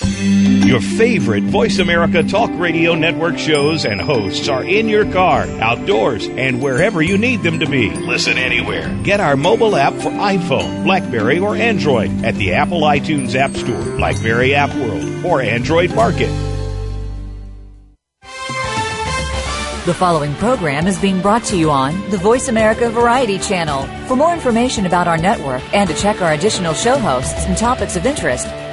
Your favorite Voice America Talk Radio Network shows and hosts are in your car, outdoors, and wherever you need them to be. Listen anywhere. Get our mobile app for iPhone, Blackberry, or Android at the Apple iTunes App Store, Blackberry App World, or Android Market. The following program is being brought to you on the Voice America Variety Channel. For more information about our network and to check our additional show hosts and topics of interest,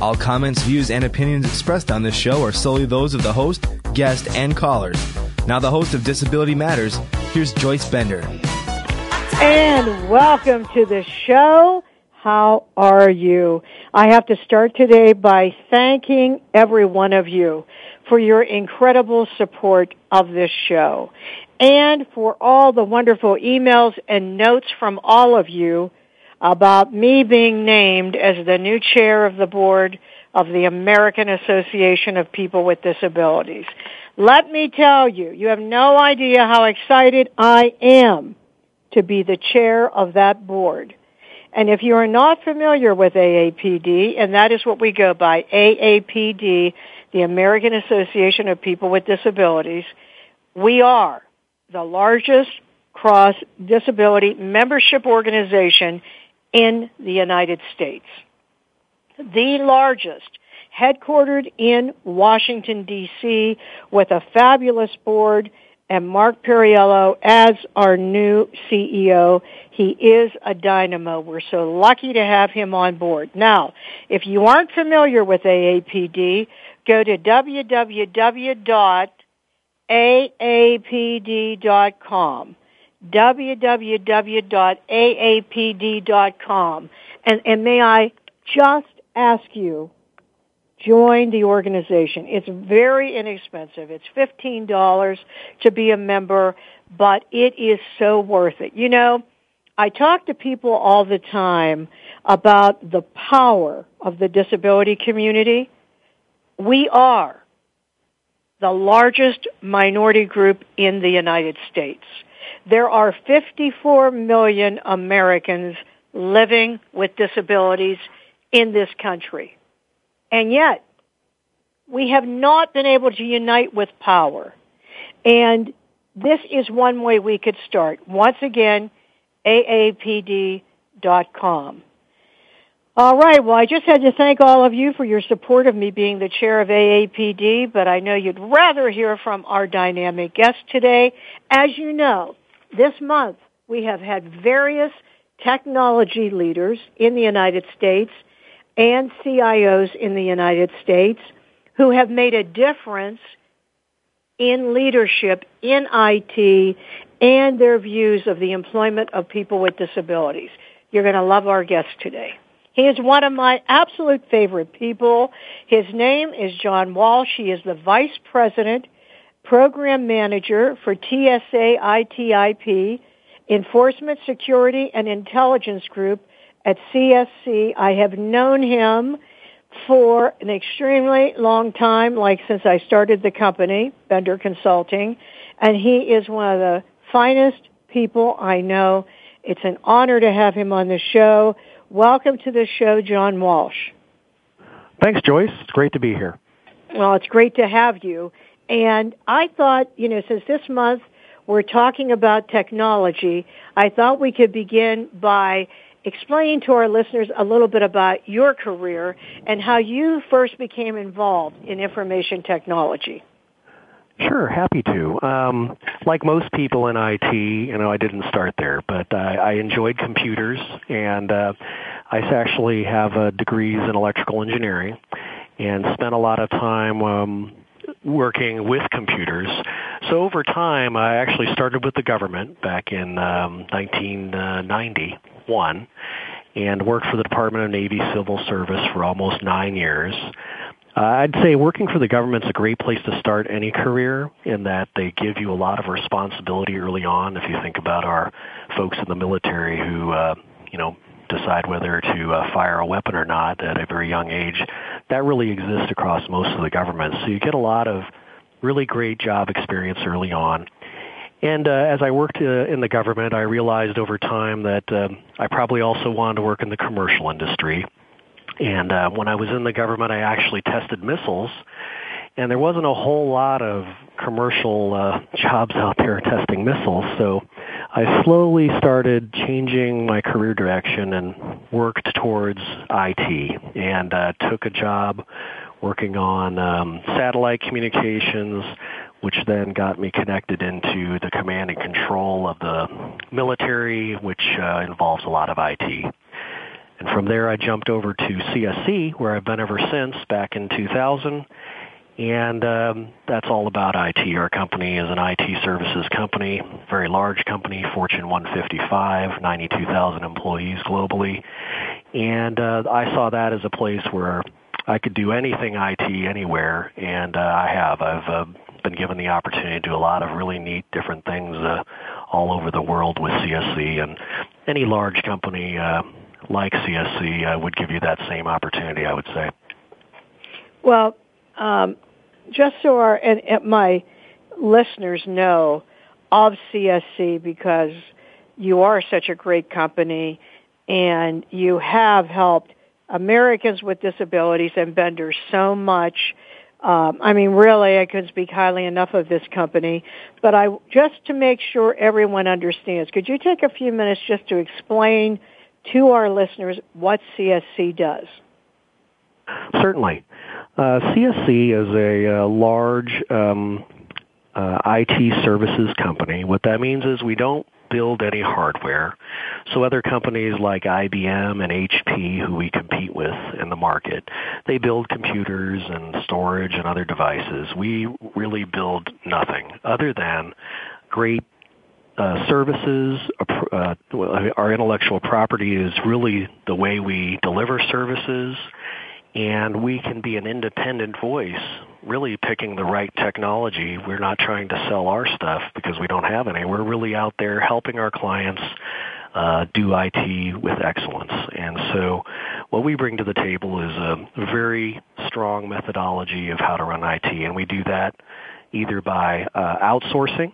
All comments, views, and opinions expressed on this show are solely those of the host, guest, and callers. Now, the host of Disability Matters, here's Joyce Bender. And welcome to the show. How are you? I have to start today by thanking every one of you for your incredible support of this show and for all the wonderful emails and notes from all of you about me being named as the new chair of the board of the American Association of People with Disabilities. Let me tell you, you have no idea how excited I am to be the chair of that board. And if you are not familiar with AAPD, and that is what we go by, AAPD, the American Association of People with Disabilities, we are the largest cross disability membership organization in the United States. The largest headquartered in Washington, D.C., with a fabulous board and Mark Perriello as our new CEO. He is a dynamo. We're so lucky to have him on board. Now, if you aren't familiar with AAPD, go to www.aapd.com www.aapd.com and, and may I just ask you join the organization. It's very inexpensive. It's $15 to be a member, but it is so worth it. You know, I talk to people all the time about the power of the disability community. We are the largest minority group in the United States. There are 54 million Americans living with disabilities in this country. And yet, we have not been able to unite with power. And this is one way we could start. Once again, aapd.com. All right. Well, I just had to thank all of you for your support of me being the chair of AAPD, but I know you'd rather hear from our dynamic guest today. As you know, this month we have had various technology leaders in the United States and CIOs in the United States who have made a difference in leadership in IT and their views of the employment of people with disabilities. You're going to love our guest today. He is one of my absolute favorite people. His name is John Walsh. He is the Vice President, Program Manager for TSA ITIP, Enforcement Security and Intelligence Group at CSC. I have known him for an extremely long time, like since I started the company, Bender Consulting, and he is one of the finest people I know. It's an honor to have him on the show. Welcome to the show, John Walsh. Thanks, Joyce. It's great to be here. Well, it's great to have you. And I thought, you know, since this month we're talking about technology, I thought we could begin by explaining to our listeners a little bit about your career and how you first became involved in information technology. Sure, happy to. Um, like most people in IT, you know, I didn't start there, but I, I enjoyed computers, and uh, I actually have uh, degrees in electrical engineering, and spent a lot of time um, working with computers. So over time, I actually started with the government back in um, 1991 and worked for the Department of Navy Civil Service for almost nine years. Uh, I'd say working for the government's a great place to start any career in that they give you a lot of responsibility early on. If you think about our folks in the military who, uh, you know, decide whether to uh, fire a weapon or not at a very young age, that really exists across most of the government. So you get a lot of really great job experience early on. And uh, as I worked uh, in the government, I realized over time that um, I probably also wanted to work in the commercial industry. And uh, when I was in the government, I actually tested missiles, and there wasn't a whole lot of commercial uh, jobs out there testing missiles. So I slowly started changing my career direction and worked towards IT, and uh, took a job working on um, satellite communications, which then got me connected into the command and control of the military, which uh, involves a lot of IT. And from there, I jumped over to CSC, where I've been ever since, back in 2000. And um, that's all about IT. Our company is an IT services company, very large company, Fortune 155, 92,000 employees globally. And uh, I saw that as a place where I could do anything IT anywhere, and uh, I have. I've uh, been given the opportunity to do a lot of really neat different things uh, all over the world with CSC, and any large company uh, like CSC uh, would give you that same opportunity, I would say. Well, um, just so our and, and my listeners know of CSC because you are such a great company and you have helped Americans with disabilities and vendors so much. Um, I mean, really, I couldn't speak highly enough of this company. But I just to make sure everyone understands, could you take a few minutes just to explain to our listeners what CSC does? Certainly. Uh, CSC is a uh, large um, uh, IT services company. What that means is we don't build any hardware. So other companies like IBM and HP who we compete with in the market, they build computers and storage and other devices. We really build nothing other than great uh, services, uh, our intellectual property is really the way we deliver services, and we can be an independent voice, really picking the right technology. We're not trying to sell our stuff because we don't have any. We're really out there helping our clients uh, do IT with excellence. And so what we bring to the table is a very strong methodology of how to run IT, and we do that either by uh, outsourcing,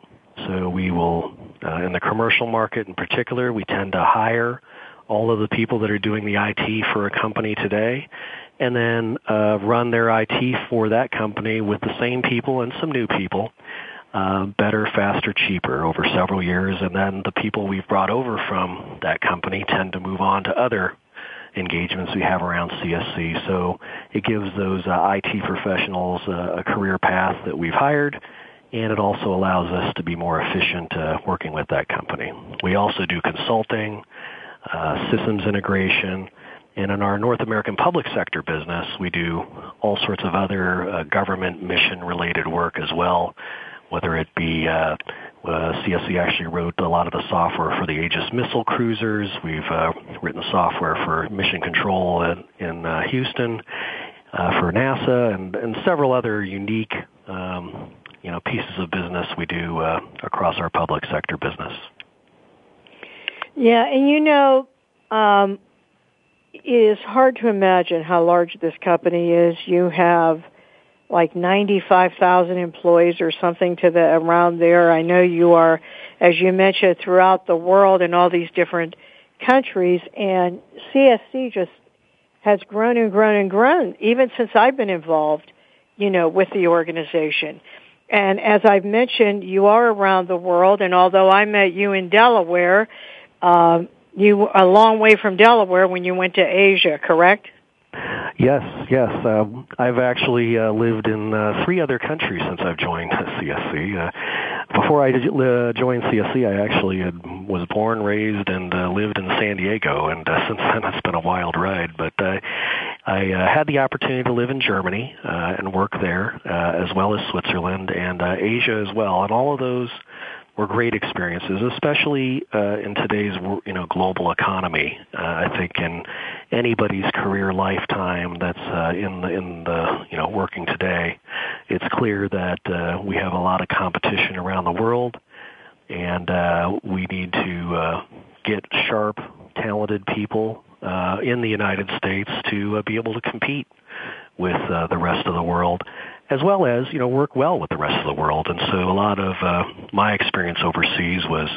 so we will, uh, in the commercial market in particular, we tend to hire all of the people that are doing the IT for a company today and then uh, run their IT for that company with the same people and some new people, uh, better, faster, cheaper over several years. And then the people we've brought over from that company tend to move on to other engagements we have around CSC. So it gives those uh, IT professionals uh, a career path that we've hired and it also allows us to be more efficient uh, working with that company. We also do consulting, uh, systems integration, and in our North American public sector business, we do all sorts of other uh, government mission-related work as well, whether it be uh, uh, CSC actually wrote a lot of the software for the Aegis missile cruisers. We've uh, written software for mission control in, in uh, Houston uh, for NASA and, and several other unique um, you know pieces of business we do uh, across our public sector business. Yeah, and you know, um, it is hard to imagine how large this company is. You have like 95,000 employees or something to the around there. I know you are, as you mentioned, throughout the world in all these different countries, and CSC just has grown and grown and grown even since I've been involved, you know, with the organization. And as I've mentioned, you are around the world, and although I met you in Delaware, uh, you a long way from Delaware when you went to Asia, correct? Yes, yes. Uh, I've actually uh, lived in uh, three other countries since I've joined CSC. Uh, before I uh, joined CSC, I actually had, was born, raised, and uh, lived in San Diego, and uh, since then it's been a wild ride. But uh, I uh, had the opportunity to live in Germany uh, and work there, uh, as well as Switzerland and uh, Asia as well. And all of those were great experiences, especially uh, in today's you know global economy. Uh, I think in anybody's career lifetime that's uh, in the in the you know working today, it's clear that uh, we have a lot of competition around the world, and uh, we need to uh, get sharp, talented people uh, in the United States to uh, be able to compete with uh, the rest of the world as well as you know work well with the rest of the world. And so a lot of uh, my experience overseas was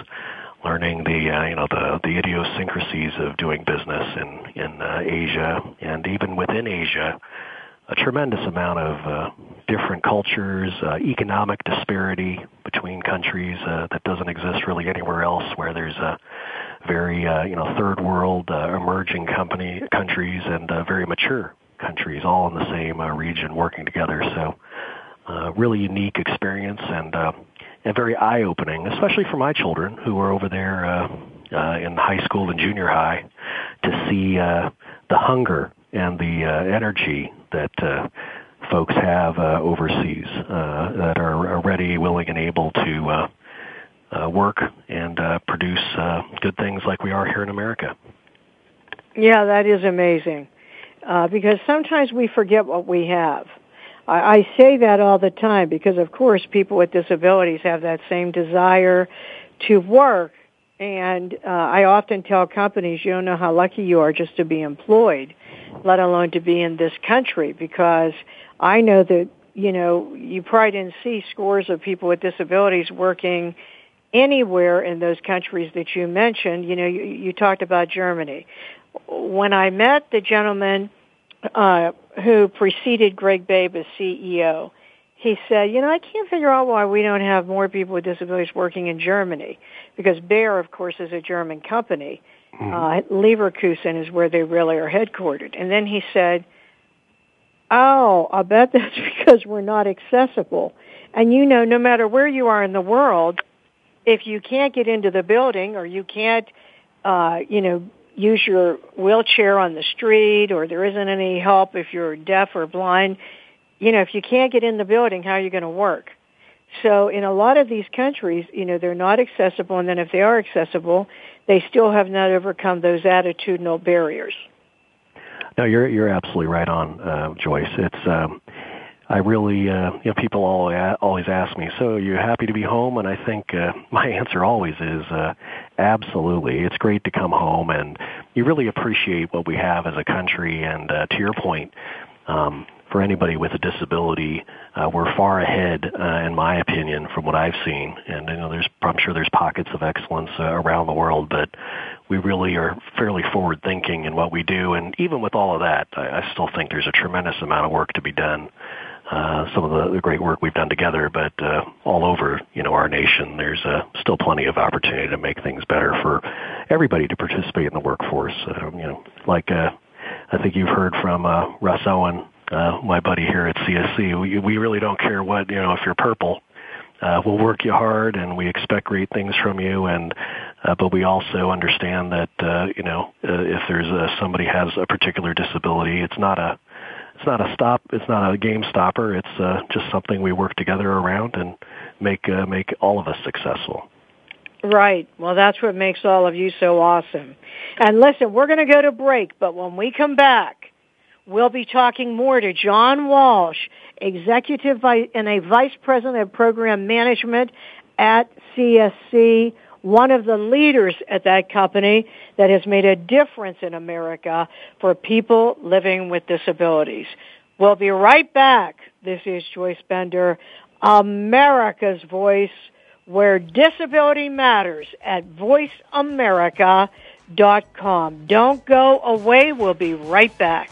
learning the uh, you know the the idiosyncrasies of doing business in in uh, Asia and even within Asia a tremendous amount of uh, different cultures, uh, economic disparity between countries uh, that doesn't exist really anywhere else where there's a very uh, you know third world uh, emerging company countries and uh, very mature countries all in the same uh, region working together. So, really unique experience and uh, and very eye opening, especially for my children who are over there uh, uh, in high school and junior high, to see uh, the hunger and the uh, energy that. Uh, folks have uh, overseas uh, that are ready, willing, and able to uh, uh, work and uh, produce uh, good things like we are here in America. Yeah, that is amazing uh, because sometimes we forget what we have. I, I say that all the time because, of course, people with disabilities have that same desire to work. And uh, I often tell companies, you don't know how lucky you are just to be employed, let alone to be in this country, because I know that you know you probably didn't see scores of people with disabilities working anywhere in those countries that you mentioned. You know, you, you talked about Germany when I met the gentleman uh, who preceded Greg Babe as CEO, he said, you know, I can't figure out why we don't have more people with disabilities working in Germany, because Bayer, of course, is a German company. Mm-hmm. Uh, Leverkusen is where they really are headquartered. And then he said, oh, I bet that's because we're not accessible. And you know, no matter where you are in the world, if you can't get into the building or you can't, uh, you know, use your wheelchair on the street or there isn't any help if you're deaf or blind, you know, if you can't get in the building, how are you going to work? So in a lot of these countries, you know, they're not accessible and then if they are accessible, they still have not overcome those attitudinal barriers. No, you're you're absolutely right on, uh, Joyce. It's um, I really, uh, you know, people all, always ask me, so are you happy to be home? And I think uh, my answer always is uh, absolutely. It's great to come home, and you really appreciate what we have as a country. And uh, to your point, um, for anybody with a disability, uh, we're far ahead, uh, in my opinion, from what I've seen. And you know, there's, I'm sure there's pockets of excellence uh, around the world, but we really are fairly forward thinking in what we do. And even with all of that, I, I still think there's a tremendous amount of work to be done uh, some of the, the great work we've done together, but uh, all over you know our nation, there's uh, still plenty of opportunity to make things better for everybody to participate in the workforce. Uh, you know, like uh, I think you've heard from uh, Russ Owen, uh, my buddy here at CSC. We, we really don't care what you know if you're purple. Uh, we'll work you hard, and we expect great things from you. And uh, but we also understand that uh, you know uh, if there's a, somebody has a particular disability, it's not a it's not a stop. It's not a game stopper. It's uh, just something we work together around and make uh, make all of us successful. Right. Well, that's what makes all of you so awesome. And listen, we're going to go to break, but when we come back, we'll be talking more to John Walsh, Executive Vice and a Vice President of Program Management at CSC one of the leaders at that company that has made a difference in America for people living with disabilities. We'll be right back. This is Joyce Bender, America's Voice, where disability matters at voiceamerica.com. Don't go away. We'll be right back.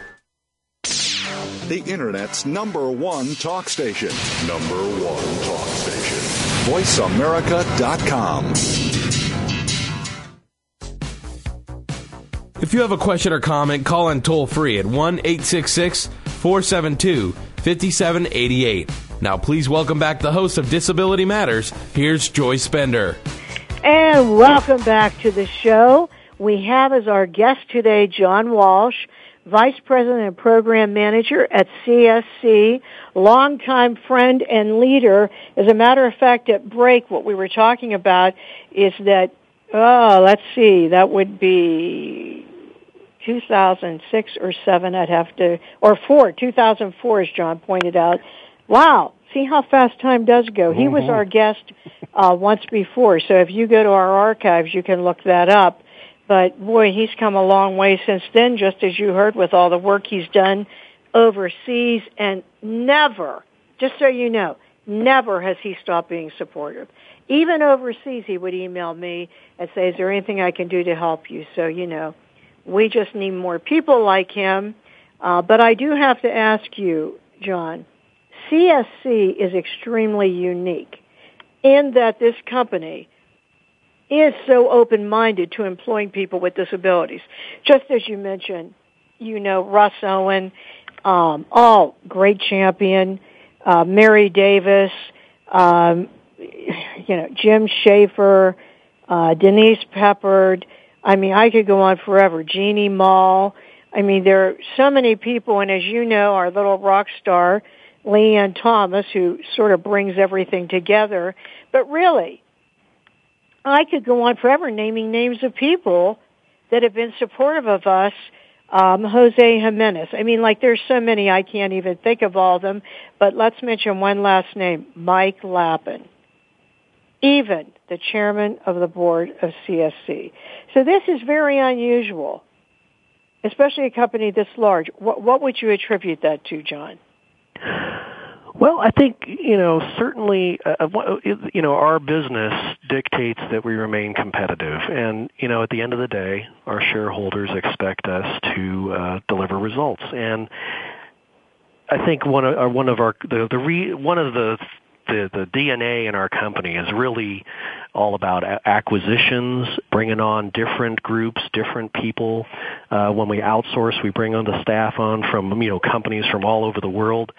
the Internet's number one talk station. Number one talk station. VoiceAmerica.com. If you have a question or comment, call in toll free at 1 866 472 5788. Now, please welcome back the host of Disability Matters. Here's Joyce Bender. And welcome back to the show. We have as our guest today John Walsh. Vice President and Program Manager at CSC, longtime friend and leader. As a matter of fact, at break, what we were talking about is that, oh, let's see, that would be 2006 or 7, I'd have to, or 4, 2004, as John pointed out. Wow, see how fast time does go. He was mm-hmm. our guest uh, once before, so if you go to our archives, you can look that up. But boy, he's come a long way since then, just as you heard with all the work he's done overseas and never, just so you know, never has he stopped being supportive. Even overseas, he would email me and say, is there anything I can do to help you? So, you know, we just need more people like him. Uh, but I do have to ask you, John, CSC is extremely unique in that this company is so open-minded to employing people with disabilities. Just as you mentioned, you know, Russ Owen, um, all great champion, uh, Mary Davis, um, you know, Jim Schaefer, uh, Denise Peppard. I mean, I could go on forever. Jeannie Mall. I mean, there are so many people, and as you know, our little rock star, Leanne Thomas, who sort of brings everything together. But really, I could go on forever naming names of people that have been supportive of us. Um, Jose Jimenez. I mean, like there's so many I can't even think of all of them, but let's mention one last name, Mike Laphen. Even the chairman of the board of CSC. So this is very unusual, especially a company this large. What, what would you attribute that to, John? Well, I think you know certainly uh, uh you know our business dictates that we remain competitive, and you know at the end of the day, our shareholders expect us to uh, deliver results, and I think one of uh, one of our the the re, one of the the the DNA in our company is really all about acquisitions, bringing on different groups, different people. Uh, when we outsource, we bring on the staff on from you know companies from all over the world,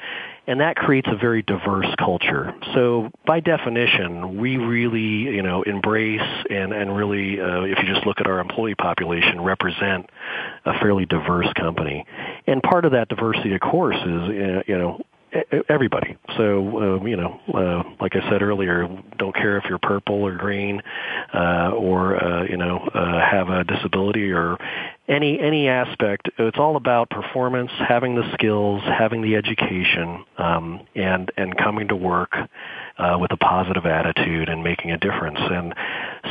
and that creates a very diverse culture. So by definition, we really, you know, embrace and and really, uh, if you just look at our employee population, represent a fairly diverse company. And part of that diversity, of course, is uh, you know everybody. So uh, you know, uh, like I said earlier, don't care if you're purple or green, uh, or uh, you know, uh, have a disability or any any aspect. It's all about performance, having the skills, having the education, um, and and coming to work uh, with a positive attitude and making a difference. And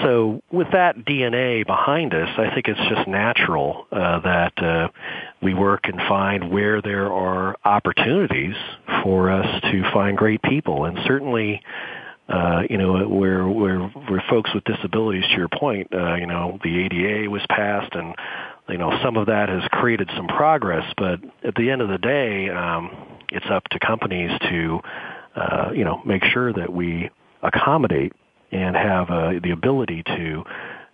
so, with that DNA behind us, I think it's just natural uh, that uh, we work and find where there are opportunities for us to find great people, and certainly. Uh, you know, where where where folks with disabilities, to your point, uh, you know, the ADA was passed, and you know, some of that has created some progress. But at the end of the day, um, it's up to companies to uh, you know, make sure that we accommodate and have uh, the ability to,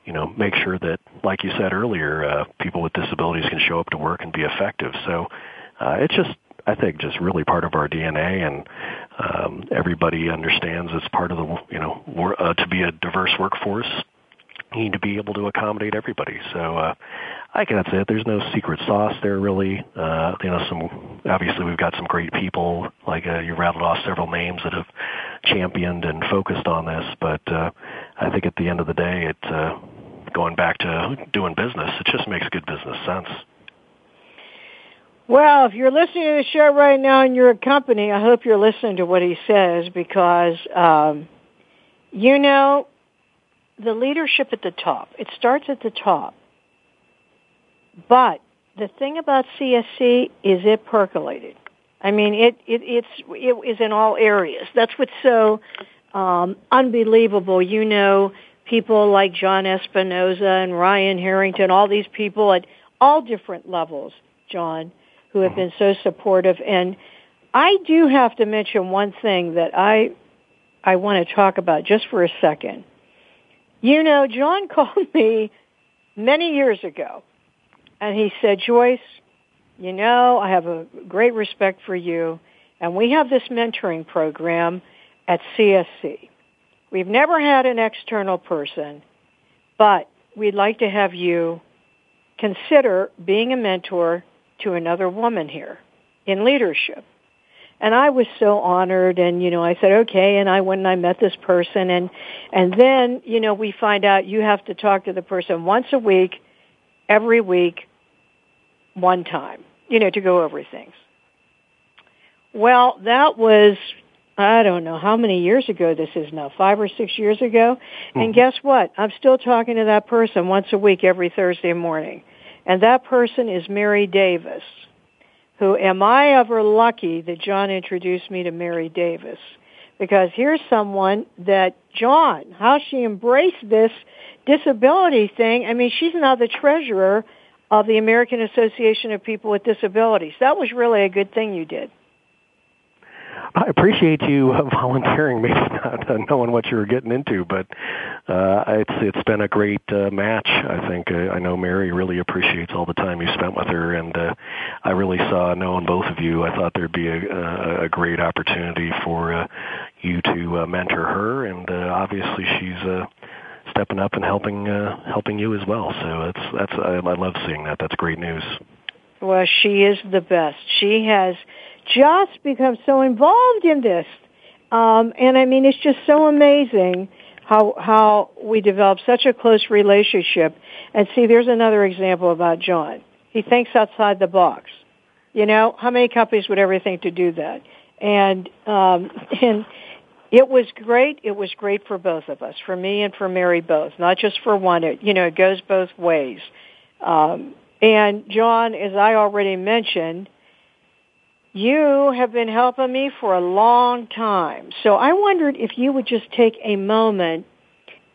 you know, make sure that, like you said earlier, uh, people with disabilities can show up to work and be effective. So uh, it's just I think just really part of our DNA, and um, everybody understands it's part of the you know uh, to be a diverse workforce. You need to be able to accommodate everybody. So uh, I think that's it. There's no secret sauce there, really. Uh, you know, some obviously we've got some great people, like uh, you rattled off several names that have championed and focused on this. But uh, I think at the end of the day, it uh, going back to doing business, it just makes good business sense. Well, if you're listening to the show right now and you're a company, I hope you're listening to what he says because, um, you know, the leadership at the top, it starts at the top. But the thing about CSC is it percolated. I mean, it, it, it's, it is in all areas. That's what's so, um, unbelievable. You know, people like John Espinoza and Ryan Harrington, all these people at all different levels, John, who have been so supportive. And I do have to mention one thing that I I want to talk about just for a second. You know, John called me many years ago, and he said, Joyce, you know, I have a great respect for you, and we have this mentoring program at CSC. We've never had an external person, but we'd like to have you consider being a mentor to another woman here in leadership. And I was so honored and, you know, I said, okay, and I went and I met this person and, and then, you know, we find out you have to talk to the person once a week, every week, one time, you know, to go over things. Well, that was, I don't know how many years ago this is now, five or six years ago. Mm-hmm. And guess what? I'm still talking to that person once a week every Thursday morning. And that person is Mary Davis, who am I ever lucky that John introduced me to Mary Davis? Because here's someone that John, how she embraced this disability thing. I mean, she's now the treasurer of the American Association of People with Disabilities. That was really a good thing you did. I appreciate you volunteering, maybe not knowing what you were getting into, but uh, it's it's been a great uh, match. I think uh, I know Mary really appreciates all the time you spent with her, and uh, I really saw knowing both of you. I thought there'd be a, a, a great opportunity for uh, you to uh, mentor her, and uh, obviously she's. Uh, stepping up and helping uh, helping you as well. So that's that's I, I love seeing that. That's great news. Well, she is the best. She has just become so involved in this. Um, and I mean, it's just so amazing how how we develop such a close relationship. And see, there's another example about John. He thinks outside the box. You know, how many companies would ever think to do that? And um, and it was great. It was great for both of us, for me and for Mary both, not just for one. It you know it goes both ways. Um, and John, as I already mentioned, you have been helping me for a long time. So I wondered if you would just take a moment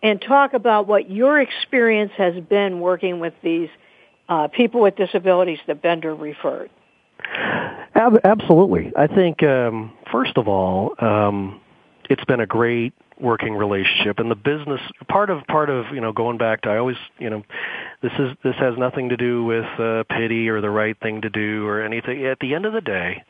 and talk about what your experience has been working with these uh, people with disabilities that Bender referred. Absolutely. I think, um, first of all, um, it's been a great working relationship and the business part of part of you know going back to i always you know this is this has nothing to do with uh, pity or the right thing to do or anything at the end of the day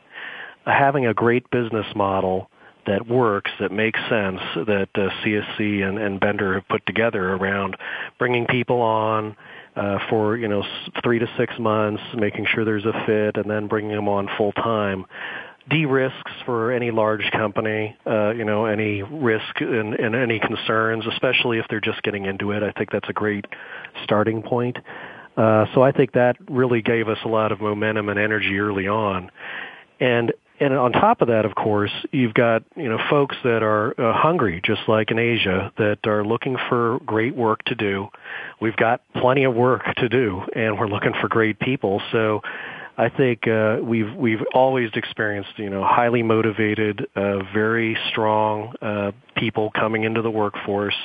having a great business model that works, that makes sense, that uh, CSC and, and Bender have put together around bringing people on uh, for you know three to six months, making sure there's a fit, and then bringing them on full time. De-risks for any large company, uh, you know, any risk and, and any concerns, especially if they're just getting into it. I think that's a great starting point. Uh, so I think that really gave us a lot of momentum and energy early on. And and on top of that, of course, you've got you know folks that are uh, hungry, just like in Asia, that are looking for great work to do. We've got plenty of work to do, and we're looking for great people. So I think uh, we've we've always experienced you know highly motivated, uh, very strong uh, people coming into the workforce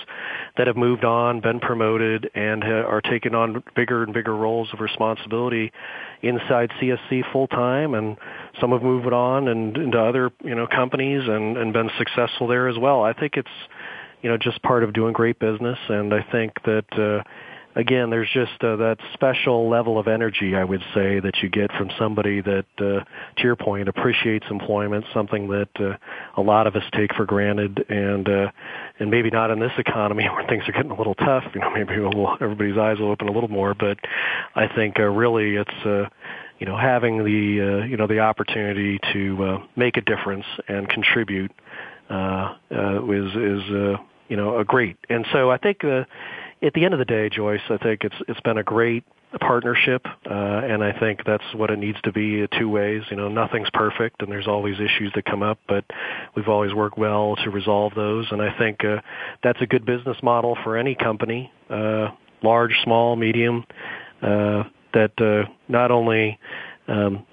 that have moved on, been promoted, and ha- are taking on bigger and bigger roles of responsibility inside CSC full time, and some have moved on and into other you know companies and and been successful there as well. I think it's you know just part of doing great business, and I think that. Uh, again, there's just uh, that special level of energy, I would say, that you get from somebody that, uh, to your point, appreciates employment, something that uh, a lot of us take for granted, and uh, and maybe not in this economy where things are getting a little tough. You know, maybe we'll, everybody's eyes will open a little more, but I think uh, really it's. Uh, you know, having the uh, you know the opportunity to uh, make a difference and contribute uh, uh, is is uh, you know a great. And so I think uh, at the end of the day, Joyce, I think it's it's been a great partnership, uh, and I think that's what it needs to be two ways. You know, nothing's perfect, and there's always issues that come up, but we've always worked well to resolve those, and I think uh, that's a good business model for any company, uh, large, small, medium, uh, that uh, not only um,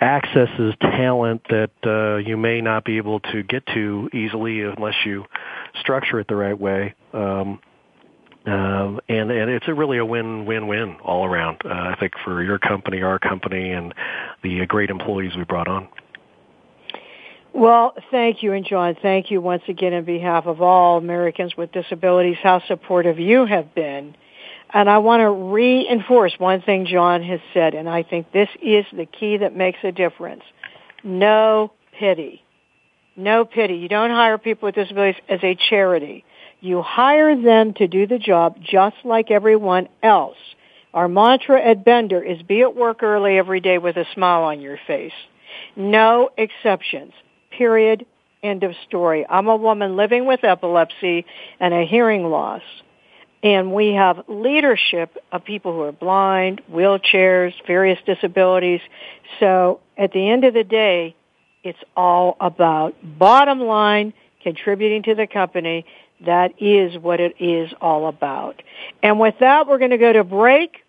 accesses talent that uh, you may not be able to get to easily unless you structure it the right way. Um, um, and, and it's a really a win-win-win all around. Uh, I think for your company, our company, and the great employees we brought on. Well, thank you, and John, thank you once again on behalf of all Americans with disabilities, how supportive you have been. And I want to reinforce one thing John has said, and I think this is the key that makes a difference. No pity. No pity. You don't hire people with disabilities as a charity. You hire them to do the job just like everyone else. Our mantra at Bender is be at work early every day with a smile on your face. No exceptions. Period. End of story. I'm a woman living with epilepsy and a hearing loss. And we have leadership of people who are blind, wheelchairs, various disabilities. So at the end of the day, it's all about bottom line, contributing to the company, that is what it is all about. And with that, we're going to go to break.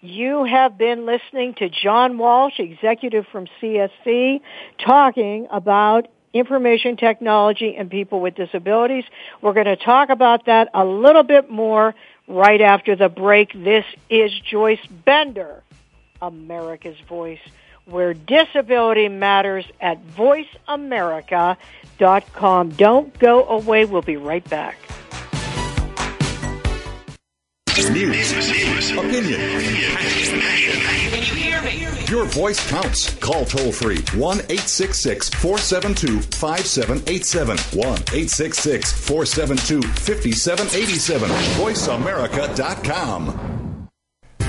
You have been listening to John Walsh, executive from CSC, talking about information technology and people with disabilities. We're going to talk about that a little bit more right after the break. This is Joyce Bender, America's Voice, where disability matters at voiceamerica.com. Don't go away. We'll be right back. News, opinion, Your voice counts. Call toll free 1 866 472 5787. 1 866 472 5787. VoiceAmerica.com.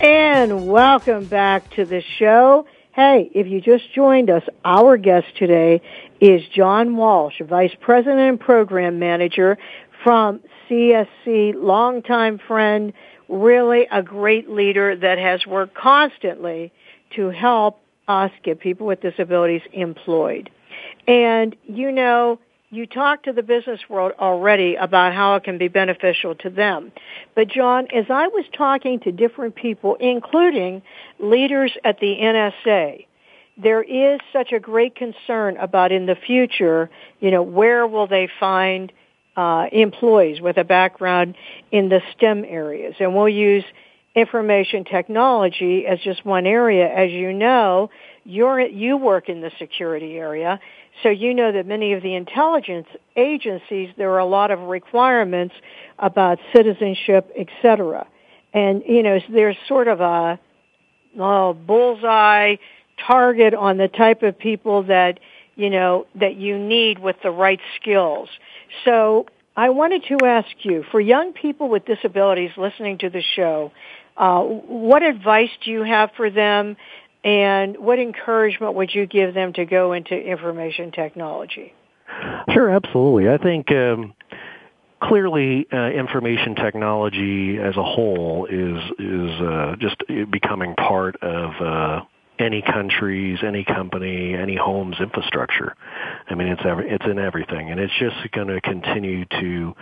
And welcome back to the show. Hey, if you just joined us, our guest today is John Walsh, Vice President and Program Manager from CSC, longtime friend, really a great leader that has worked constantly to help us get people with disabilities employed. And you know, you talk to the business world already about how it can be beneficial to them. But John, as I was talking to different people, including leaders at the NSA, there is such a great concern about in the future, you know, where will they find uh, employees with a background in the STEM areas? And we'll use information technology as just one area. As you know, you're, you work in the security area, so you know that many of the intelligence agencies, there are a lot of requirements about citizenship, etc. And, you know, there's sort of a oh, bullseye target on the type of people that, you know, that you need with the right skills. So I wanted to ask you, for young people with disabilities listening to the show, uh, what advice do you have for them and what encouragement would you give them to go into information technology? Sure, absolutely. I think um, clearly uh, information technology as a whole is is uh, just becoming part of uh, any country's, any company, any home's infrastructure. I mean, it's every, it's in everything, and it's just going to continue to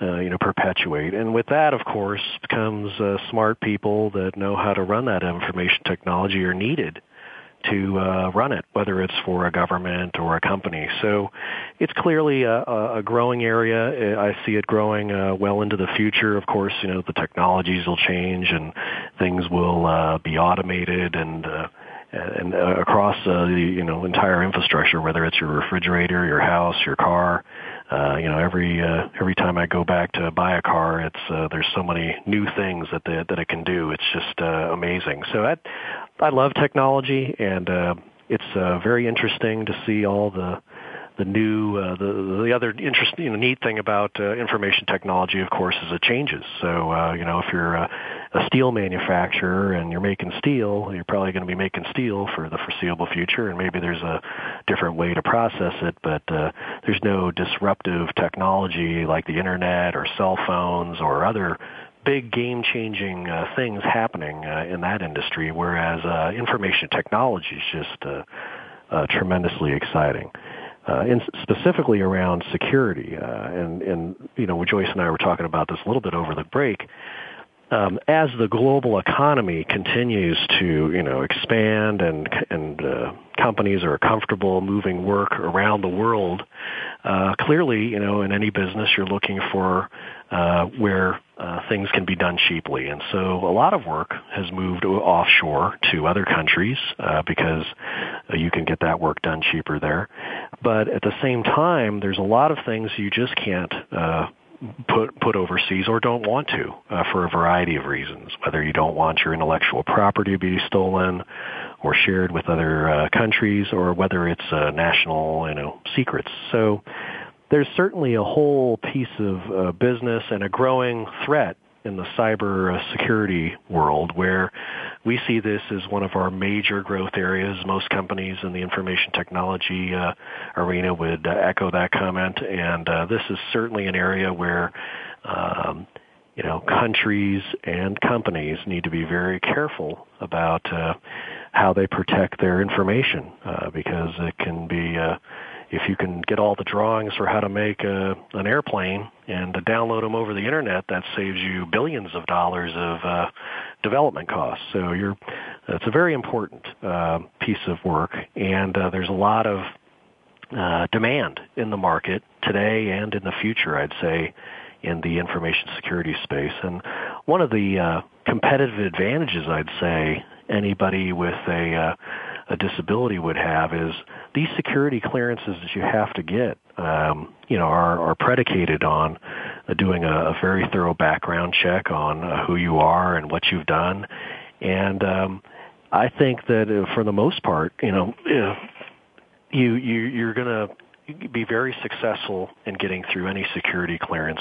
uh, you know perpetuate. And with that, of course, comes uh, smart people that know how to run that information technology are needed to uh, run it, whether it's for a government or a company. So it's clearly a, a growing area. I see it growing uh, well into the future. Of course, you know the technologies will change and things will uh, be automated and. And uh, across uh, the you know entire infrastructure, whether it's your refrigerator, your house, your car, uh, you know, every uh, every time I go back to buy a car, it's uh, there's so many new things that the, that it can do. It's just uh, amazing. So I I love technology, and uh, it's uh, very interesting to see all the the new uh, the the other interesting you know, neat thing about uh, information technology of course is it changes. So uh, you know if you're a, a steel manufacturer and you're making steel you're probably going to be making steel for the foreseeable future and maybe there's a different way to process it but uh, there's no disruptive technology like the internet or cell phones or other big game changing uh, things happening uh, in that industry whereas uh, information technology is just uh, uh, tremendously exciting. uh, and specifically around security. Uh, and, and, you know, Joyce and I were talking about this a little bit over the break. Um, as the global economy continues to, you know, expand and and uh, companies are comfortable moving work around the world, uh, clearly, you know, in any business, you're looking for uh, where uh, things can be done cheaply. And so a lot of work has moved offshore to other countries uh, because uh, you can get that work done cheaper there. But at the same time, there's a lot of things you just can't uh, put put overseas or don't want to uh, for a variety of reasons. Whether you don't want your intellectual property to be stolen or shared with other uh, countries, or whether it's uh, national, you know, secrets. So there's certainly a whole piece of uh, business and a growing threat in the cyber uh, security world where we see this as one of our major growth areas. Most companies in the information technology uh, arena would uh, echo that comment, and uh, this is certainly an area where um, you know countries and companies need to be very careful about uh, how they protect their information uh, because it can be if you can get all the drawings for how to make a, an airplane and to download them over the internet, that saves you billions of dollars of uh, development costs. So you're, it's a very important uh, piece of work, and uh, there's a lot of uh, demand in the market today and in the future, I'd say, in the information security space. And one of the uh, competitive advantages, I'd say, anybody with a uh, a disability would have is these security clearances that you have to get, um, you know, are, are predicated on uh, doing a, a very thorough background check on uh, who you are and what you've done. And um, I think that uh, for the most part, you know, you, you you're going to be very successful in getting through any security clearance,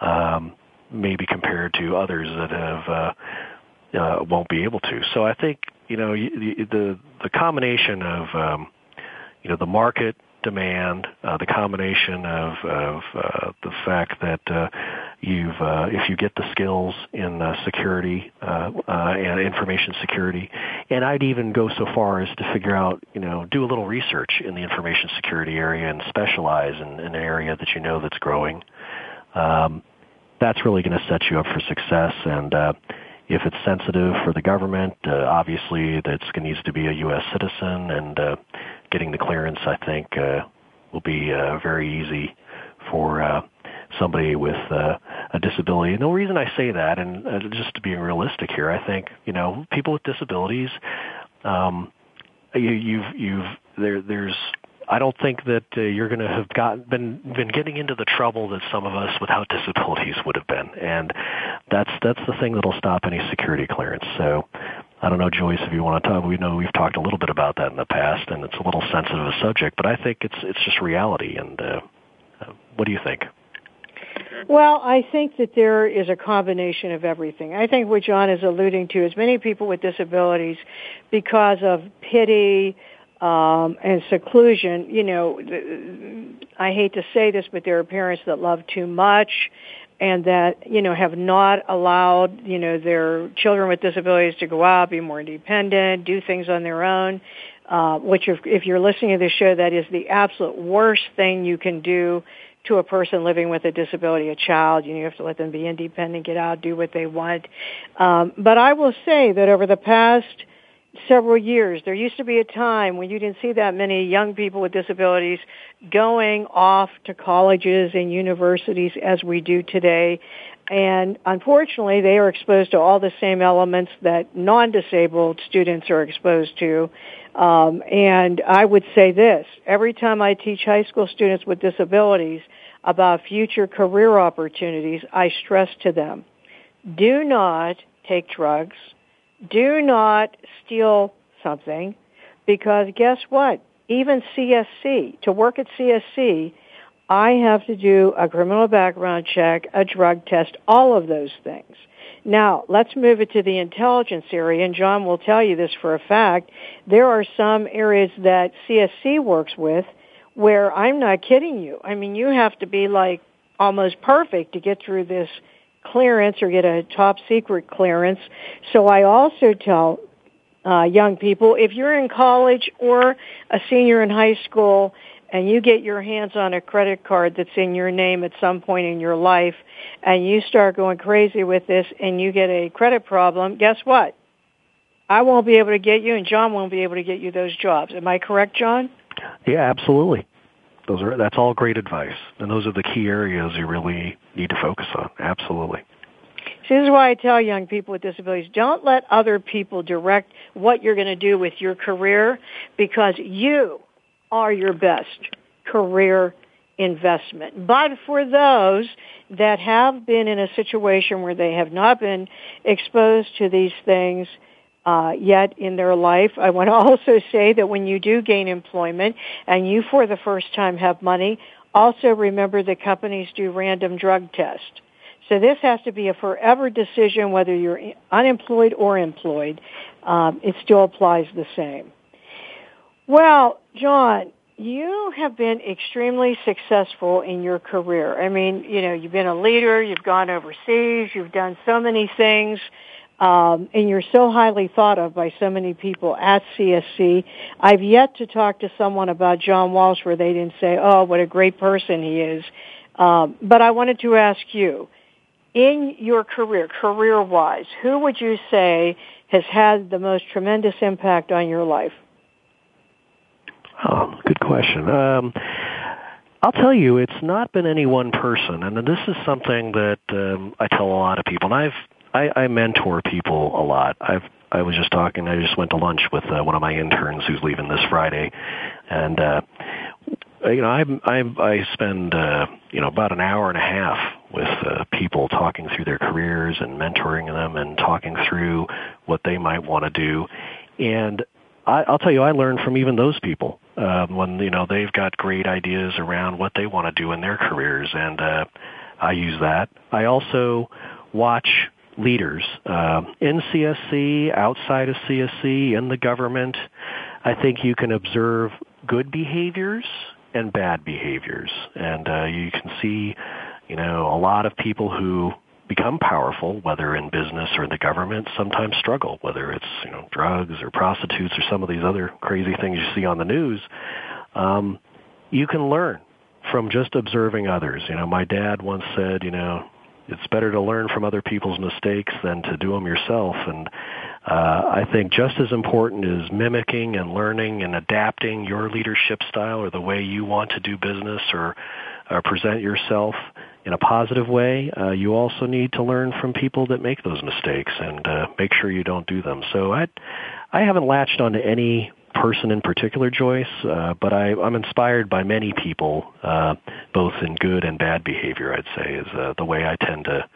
um, maybe compared to others that have uh, uh, won't be able to. So I think you know the the, combination of um, you know the market demand, uh, the combination of, of uh, the fact that uh, you've uh, if you get the skills in uh, security uh, uh, and information security, and I'd even go so far as to figure out you know do a little research in the information security area and specialize in, in an area that you know that's growing. Um, that's really going to set you up for success and. Uh, if it's sensitive for the government, uh, obviously that needs to be a U.S. citizen, and uh, getting the clearance, I think, uh, will be uh, very easy for uh, somebody with uh, a disability. And the reason I say that, and uh, just to be realistic here, I think you know people with disabilities, um, you, you've you've there there's I don't think that uh, you're going to have got been been getting into the trouble that some of us without disabilities would have been, and that's that's the thing that'll stop any security clearance. So. I don't know, Joyce, if you want to talk. We know we've talked a little bit about that in the past, and it's a little sensitive a subject, but I think it's it's just reality. And uh, what do you think? Well, I think that there is a combination of everything. I think what John is alluding to is many people with disabilities, because of pity um, and seclusion, you know, I hate to say this, but there are parents that love too much and that, you know, have not allowed, you know, their children with disabilities to go out, be more independent, do things on their own. Uh, which if, if you're listening to this show, that is the absolute worst thing you can do to a person living with a disability, a child. You, know, you have to let them be independent, get out, do what they want. Um, but I will say that over the past several years, there used to be a time when you didn't see that many young people with disabilities going off to colleges and universities as we do today. And unfortunately, they are exposed to all the same elements that non-disabled students are exposed to. Um, and I would say this, every time I teach high school students with disabilities about future career opportunities, I stress to them, do not take drugs, do not steal something, because guess what? Even CSC, to work at CSC, I have to do a criminal background check, a drug test, all of those things. Now, let's move it to the intelligence area, and John will tell you this for a fact. There are some areas that CSC works with where I'm not kidding you. I mean, you have to be like almost perfect to get through this clearance or get a top secret clearance. So I also tell uh, young people, if you're in college or a senior in high school and you get your hands on a credit card that's in your name at some point in your life and you start going crazy with this and you get a credit problem, guess what? I won't be able to get you and John won't be able to get you those jobs. Am I correct, John? Yeah, absolutely. Those are that's all great advice. And those are the key areas you really need to focus on. Absolutely. So this is why I tell young people with disabilities, don't let other people direct what you're going to do with your career because you are your best career investment. But for those that have been in a situation where they have not been exposed to these things uh, yet in their life, I want to also say that when you do gain employment and you for the first time have money, also remember that companies do random drug tests. So this has to be a forever decision whether you're unemployed or employed. Um, it still applies the same. Well, John, you have been extremely successful in your career. I mean, you know, you've been a leader, you've gone overseas, you've done so many things, um, and you're so highly thought of by so many people at CSC. I've yet to talk to someone about John Walsh where they didn't say, "Oh, what a great person he is." Um, but I wanted to ask you, in your career, career-wise, who would you say has had the most tremendous impact on your life? Oh, good question. Um, I'll tell you, it's not been any one person, and this is something that um, I tell a lot of people. And I've I, I mentor people a lot. I've I was just talking. I just went to lunch with uh, one of my interns who's leaving this Friday, and uh, you know I I I spend uh, you know about an hour and a half with uh, people talking through their careers and mentoring them and talking through what they might want to do, and I, I'll tell you, I learn from even those people um, when you know they've got great ideas around what they want to do in their careers, and uh, I use that. I also watch leaders uh, in CSC, outside of CSC, in the government. I think you can observe good behaviors and bad behaviors, and uh, you can see, you know, a lot of people who become powerful, whether in business or in the government, sometimes struggle, whether it's you know drugs or prostitutes or some of these other crazy things you see on the news. Um, you can learn from just observing others. You know, my dad once said, you know, it's better to learn from other people's mistakes than to do them yourself. And uh, I think just as important is mimicking and learning and adapting your leadership style or the way you want to do business or, or present yourself in a positive way, uh, you also need to learn from people that make those mistakes and uh, make sure you don't do them. So I, I haven't latched onto any person in particular, Joyce, uh, but I, I'm inspired by many people, uh, both in good and bad behavior. I'd say is uh, the way I tend to,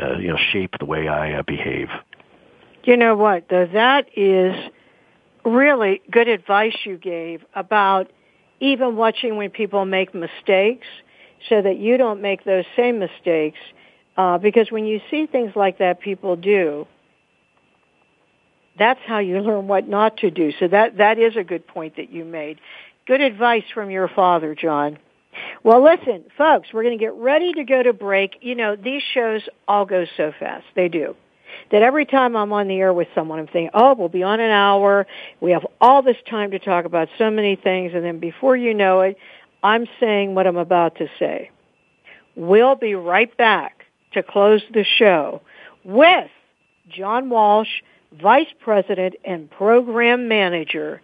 uh, you know, shape the way I uh, behave. You know what? Though that is really good advice you gave about even watching when people make mistakes so that you don't make those same mistakes. Uh, because when you see things like that people do, that's how you learn what not to do. So that, that is a good point that you made. Good advice from your father, John. Well, listen, folks, we're going to get ready to go to break. You know, these shows all go so fast. They do. That every time I'm on the air with someone, I'm thinking, oh, we'll be on an hour. We have all this time to talk about so many things. And then before you know it, I'm saying what I'm about to say. We'll be right back to close the show with John Walsh, Vice President and Program Manager,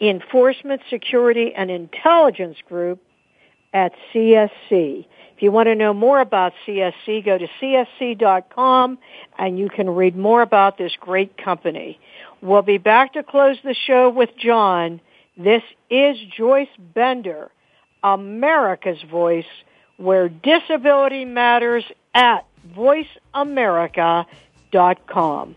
Enforcement Security and Intelligence Group at CSC. If you want to know more about CSC, go to csc.com and you can read more about this great company. We'll be back to close the show with John. This is Joyce Bender, America's Voice, where disability matters at voiceamerica.com.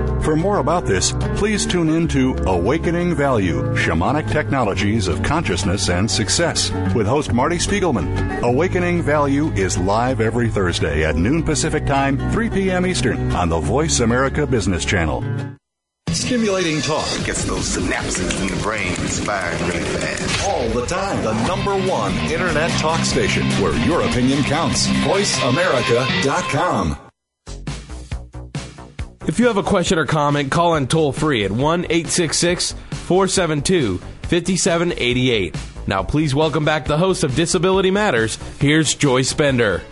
For more about this, please tune in to Awakening Value Shamanic Technologies of Consciousness and Success with host Marty Spiegelman. Awakening Value is live every Thursday at noon Pacific Time, 3 p.m. Eastern on the Voice America Business Channel. Stimulating talk. Gets those synapses in the brain firing really fast. All the time. The number one internet talk station where your opinion counts. VoiceAmerica.com. If you have a question or comment, call in toll free at 1 866 472 5788. Now, please welcome back the host of Disability Matters. Here's Joyce Bender.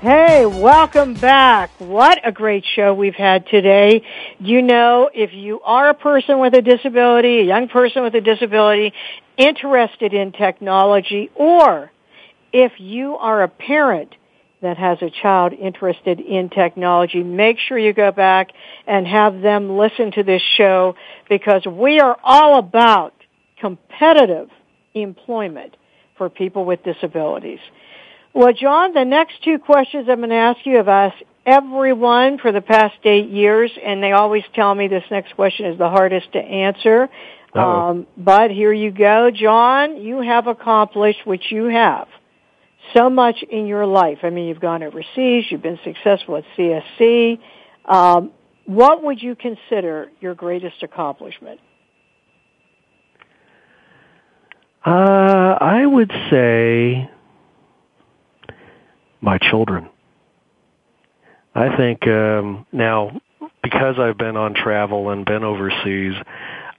Hey, welcome back. What a great show we've had today. You know, if you are a person with a disability, a young person with a disability, interested in technology, or if you are a parent that has a child interested in technology, make sure you go back and have them listen to this show because we are all about competitive employment for people with disabilities. Well, John, the next two questions I'm going to ask you have asked everyone for the past eight years, and they always tell me this next question is the hardest to answer. Um, but here you go, John. You have accomplished, what you have, so much in your life. I mean, you've gone overseas, you've been successful at CSC. Um, what would you consider your greatest accomplishment? Uh, I would say my children. I think um, now because I've been on travel and been overseas,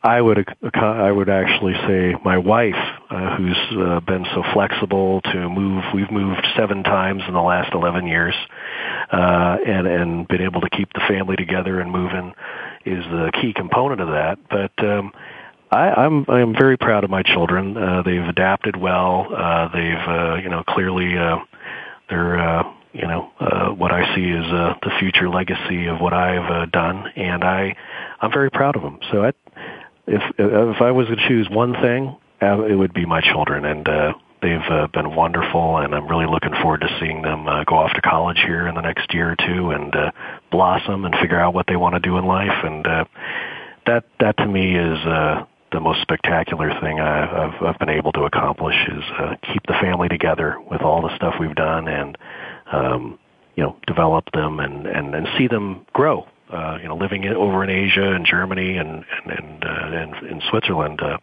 I would I would actually say my wife, uh, who's uh, been so flexible to move. We've moved seven times in the last eleven years, uh, and and been able to keep the family together and moving is the key component of that. But um, I, I'm I'm very proud of my children. Uh, they've adapted well. Uh, they've uh, you know clearly uh, they're uh, you know, uh, what I see as uh, the future legacy of what I've uh, done, and I, I'm very proud of them. So, I, if if I was to choose one thing, uh, it would be my children, and uh, they've uh, been wonderful, and I'm really looking forward to seeing them uh, go off to college here in the next year or two and uh, blossom and figure out what they want to do in life, and uh, that that to me is. Uh, the most spectacular thing I've, I've been able to accomplish is uh, keep the family together with all the stuff we've done and um, you know develop them and and, and see them grow. Uh, you know, living in, over in Asia and Germany and and and, uh, and in Switzerland. Uh,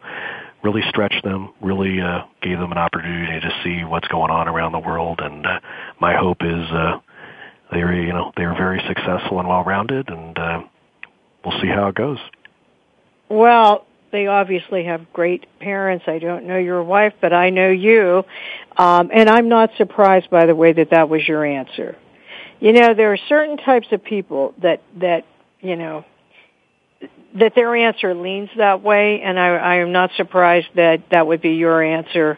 really stretched them, really uh, gave them an opportunity to see what's going on around the world. And uh, my hope is uh, they're you know they're very successful and well rounded, and uh, we'll see how it goes. Well, they obviously have great parents. I don't know your wife, but I know you. Um, and I'm not surprised by the way that that was your answer. You know, there are certain types of people that, that, you know, that their answer leans that way, and I, I am not surprised that that would be your answer.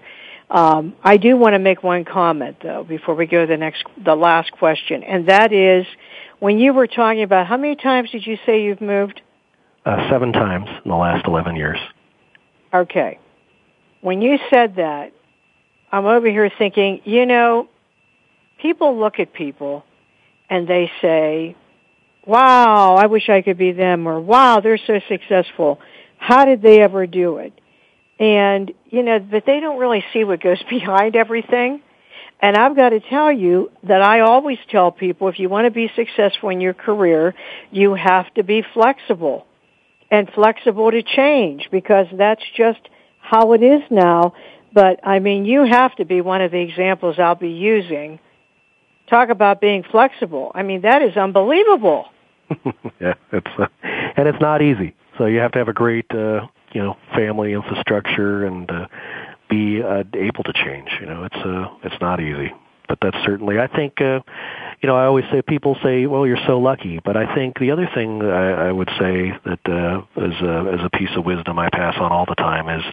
Um, I do want to make one comment though before we go to the next, the last question, and that is when you were talking about how many times did you say you've moved? uh, seven times in the last 11 years. Okay. When you said that, I'm over here thinking, you know, people look at people and they say, wow, I wish I could be them, or wow, they're so successful. How did they ever do it? And, you know, but they don't really see what goes behind everything. And I've got to tell you that I always tell people if you want to be successful in your career, you have to be flexible and flexible to change because that's just how it is now. But I mean, you have to be one of the examples I'll be using. Talk about being flexible. I mean, that is unbelievable. yeah, it's uh, and it's not easy. So you have to have a great, uh, you know, family infrastructure and uh, be uh, able to change. You know, it's uh, it's not easy, but that's certainly. I think uh, you know, I always say people say, "Well, you're so lucky," but I think the other thing I, I would say that uh, as a, as a piece of wisdom I pass on all the time is,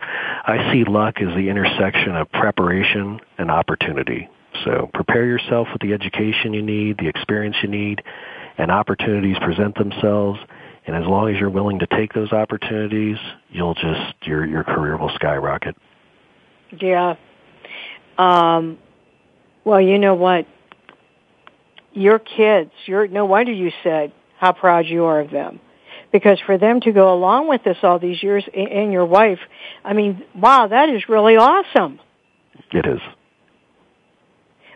I see luck as the intersection of preparation and opportunity. So prepare yourself with the education you need, the experience you need, and opportunities present themselves. And as long as you're willing to take those opportunities, you'll just your your career will skyrocket. Yeah. Um, well, you know what? your kids, your, no wonder you said how proud you are of them. Because for them to go along with this all these years and your wife, I mean, wow, that is really awesome. It is.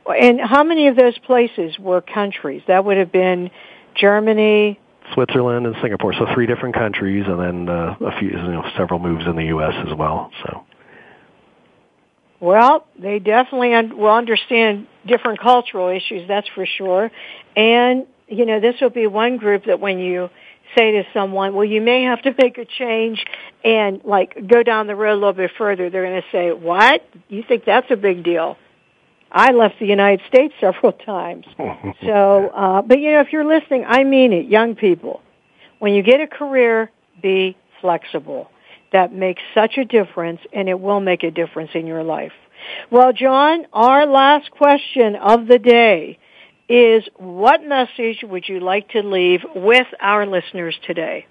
And how many of those places were countries? That would have been Germany, Switzerland, and Singapore. So three different countries, and then uh, a few, you know, several moves in the U.S. as well. So. Well, they definitely un- will understand different cultural issues, that's for sure. And, you know, this will be one group that when you say to someone, well, you may have to make a change and like go down the road a little bit further, they're going to say, what? You think that's a big deal? I left the United States several times. so, uh, but you know, if you're listening, I mean it, young people. When you get a career, be flexible that makes such a difference and it will make a difference in your life. Well, John, our last question of the day is what message would you like to leave with our listeners today?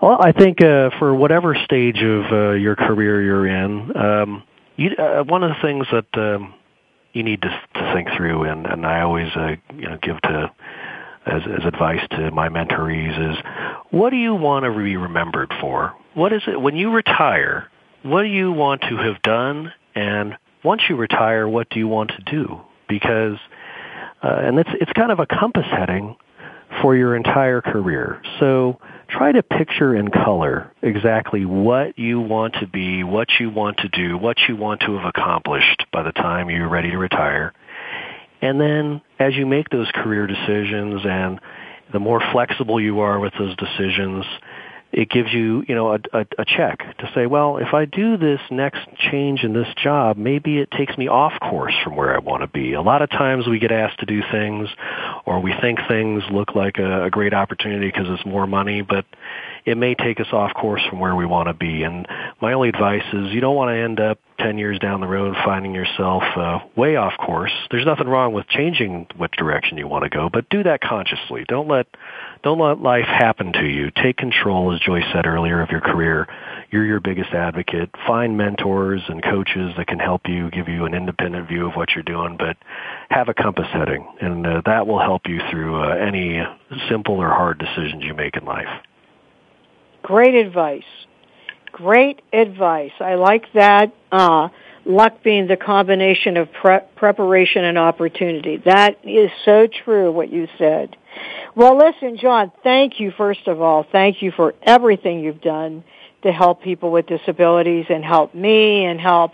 Well, I think uh, for whatever stage of uh, your career you're in, um, you, uh, one of the things that um, you need to, to think through, and, and I always uh, you know give to as, as advice to my mentorees is what do you want to be remembered for? What is it when you retire? What do you want to have done? And once you retire, what do you want to do? Because, uh, and it's it's kind of a compass heading for your entire career. So try to picture in color exactly what you want to be, what you want to do, what you want to have accomplished by the time you're ready to retire. And then as you make those career decisions and the more flexible you are with those decisions, it gives you, you know, a, a, a check to say, well, if I do this next change in this job, maybe it takes me off course from where I want to be. A lot of times we get asked to do things or we think things look like a, a great opportunity because it's more money, but it may take us off course from where we want to be. And my only advice is you don't want to end up 10 years down the road finding yourself uh, way off course. There's nothing wrong with changing which direction you want to go, but do that consciously. Don't let don't let life happen to you. Take control as Joyce said earlier of your career. You're your biggest advocate. Find mentors and coaches that can help you, give you an independent view of what you're doing, but have a compass heading and uh, that will help you through uh, any simple or hard decisions you make in life. Great advice. Great advice. I like that. Uh, luck being the combination of pre- preparation and opportunity. That is so true what you said. Well, listen, John, thank you first of all. Thank you for everything you've done to help people with disabilities and help me and help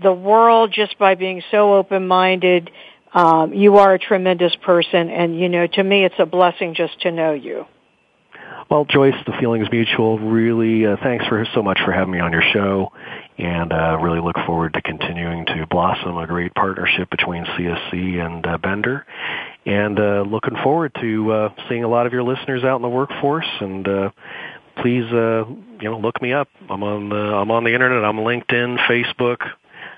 the world just by being so open-minded. Um, you are a tremendous person and you know, to me it's a blessing just to know you. Well, Joyce, the feeling is mutual. Really, uh, thanks for so much for having me on your show, and uh, really look forward to continuing to blossom a great partnership between CSC and uh, Bender, and uh, looking forward to uh, seeing a lot of your listeners out in the workforce. And uh, please, uh, you know, look me up. I'm on the I'm on the internet. I'm LinkedIn, Facebook.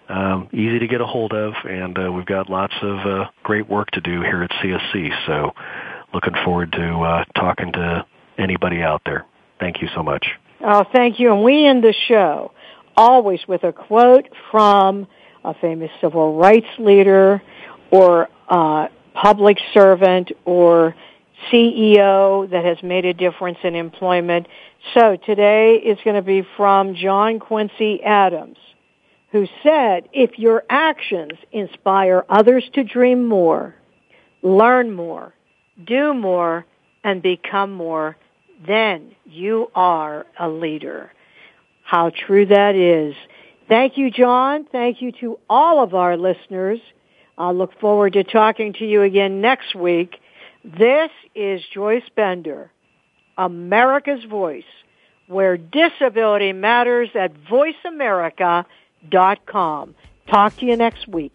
Um, easy to get a hold of, and uh, we've got lots of uh, great work to do here at CSC. So, looking forward to uh, talking to anybody out there. Thank you so much. Oh, thank you. And we end the show always with a quote from a famous civil rights leader or uh, public servant or CEO that has made a difference in employment. So today is going to be from John Quincy Adams, who said, if your actions inspire others to dream more, learn more, do more, and become more, then you are a leader. How true that is. Thank you, John. Thank you to all of our listeners. I look forward to talking to you again next week. This is Joyce Bender, America's Voice, where disability matters at voiceamerica.com. Talk to you next week.